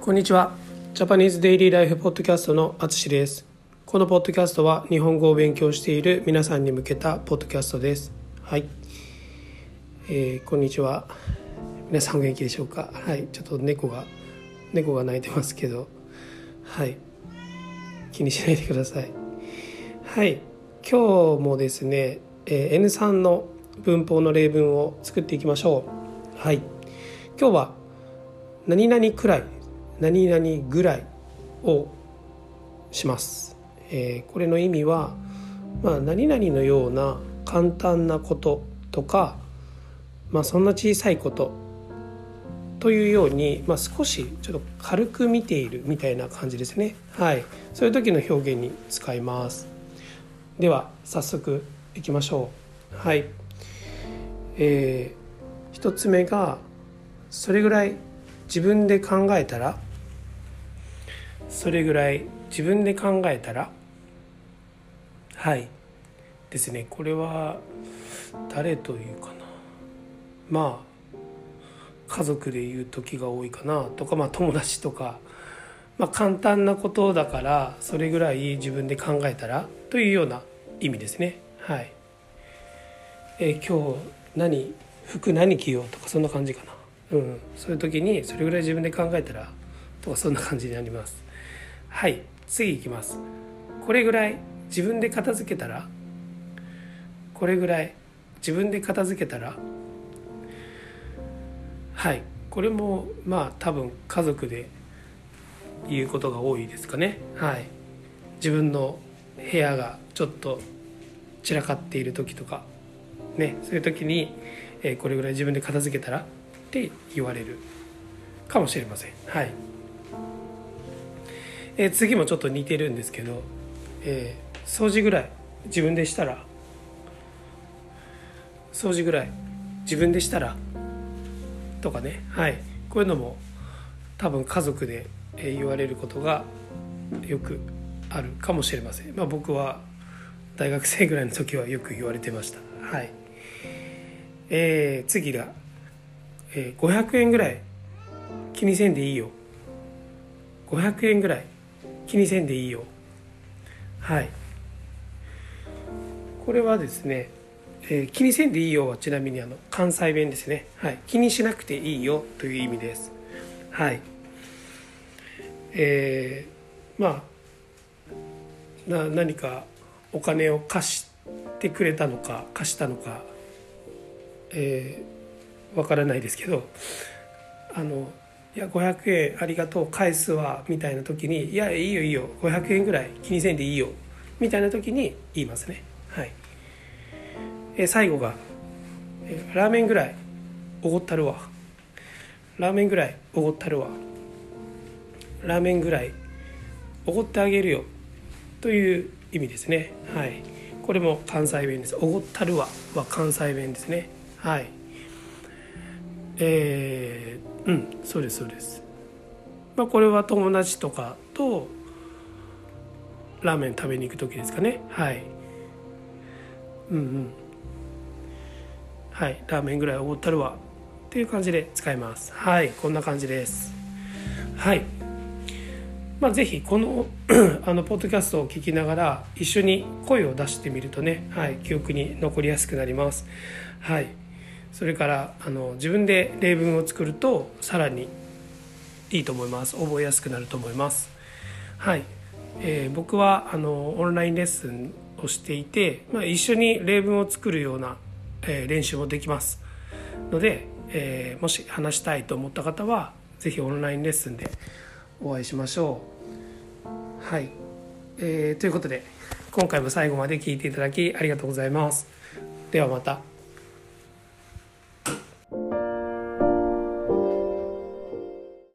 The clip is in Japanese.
こんにちは。ジャパニーズデイリーライフポッドキャストのあつしです。このポッドキャストは日本語を勉強している皆さんに向けたポッドキャストです。はい。えーこんにちは。皆さんお元気でしょうか？はい。ちょっと猫が猫が鳴いてますけど、はい。気にしないでください。はい。今日もですね、えー N3 の文法の例文を作っていきましょう。はい。今日は何々くらい何々ぐらいをします、えーこれの意味は、まあ、何々のような簡単なこととか、まあ、そんな小さいことというように、まあ、少しちょっと軽く見ているみたいな感じですね。はい。そういう時の表現に使います。では早速いきましょう。はい。えー一つ目がそれぐらい自分で考えたらそれぐらい自分で考えたらはい。ですね。これは誰というかな。まあ家族で言う時が多いかな。とかまあ友達とか。まあ簡単なことだからそれぐらい自分で考えたらというような意味ですね。はい。え今日何服何着ようとかそんな感じかな。うん。そういう時にそれぐらい自分で考えたらとかそんな感じになります。はい次いきます。これぐらい自分で片付けたら？これぐらい自分で片付けたら？はいこれもまあ多分家族で言うことが多いですかね。はい自分の部屋がちょっと散らかっている時とか。ねそういう時に、えーこれぐらい自分で片付けたら？って言われるかもしれません。はい、えー次もちょっと似てるんですけど、えー掃除ぐらい自分でしたら掃除ぐらい自分でしたらとかね。はい。こういうのも多分家族で言われることがよくあるかもしれません。まあ僕は大学生ぐらいの時はよく言われてました。はい。えー次が、えー500円ぐらい気にせんでいいよ。500円ぐらい気にせんでいいよ。はい。これはですね、えー気にせんでいいよはちなみにあの関西弁ですね、はい、気にしなくていいよという意味です。はい。えーまあな何かお金を貸してくれたのか貸したのかえーわからないですけどあの「いや500円ありがとう返すわ」みたいな時に「いやいいよいいよ500円ぐらい気にせんでいいよ」みたいな時に言いますね。はい、え最後が、ラーメンぐらいおごったるわ」「ラーメンぐらいおごったるわ」「ラーメンぐらいおごってあげるよ」という意味ですね。はい。これも関西弁です「おごったるわ」は関西弁ですね。はい。えーうんそうですそうです。まあこれは友達とかとラーメン食べに行く時ですかね。はい。うんうん。はいラーメンぐらいおごったるわっていう感じで使います。はいこんな感じです。はい。まあ、ぜひこの あのポッドキャストを聞きながら一緒に声を出してみるとね、はい、記憶に残りやすくなります。はい、それからあの自分で例文を作るとさらにいいと思います覚えやすくなると思います。はいえー僕はあのオンラインレッスンをしていて、まあ、一緒に例文を作るような、えー練習もできますので、えーもし話したいと思った方はぜひオンラインレッスンでお会いしましょう。はい、えーということで今回も最後まで聞いていただきありがとうございます。ではまた。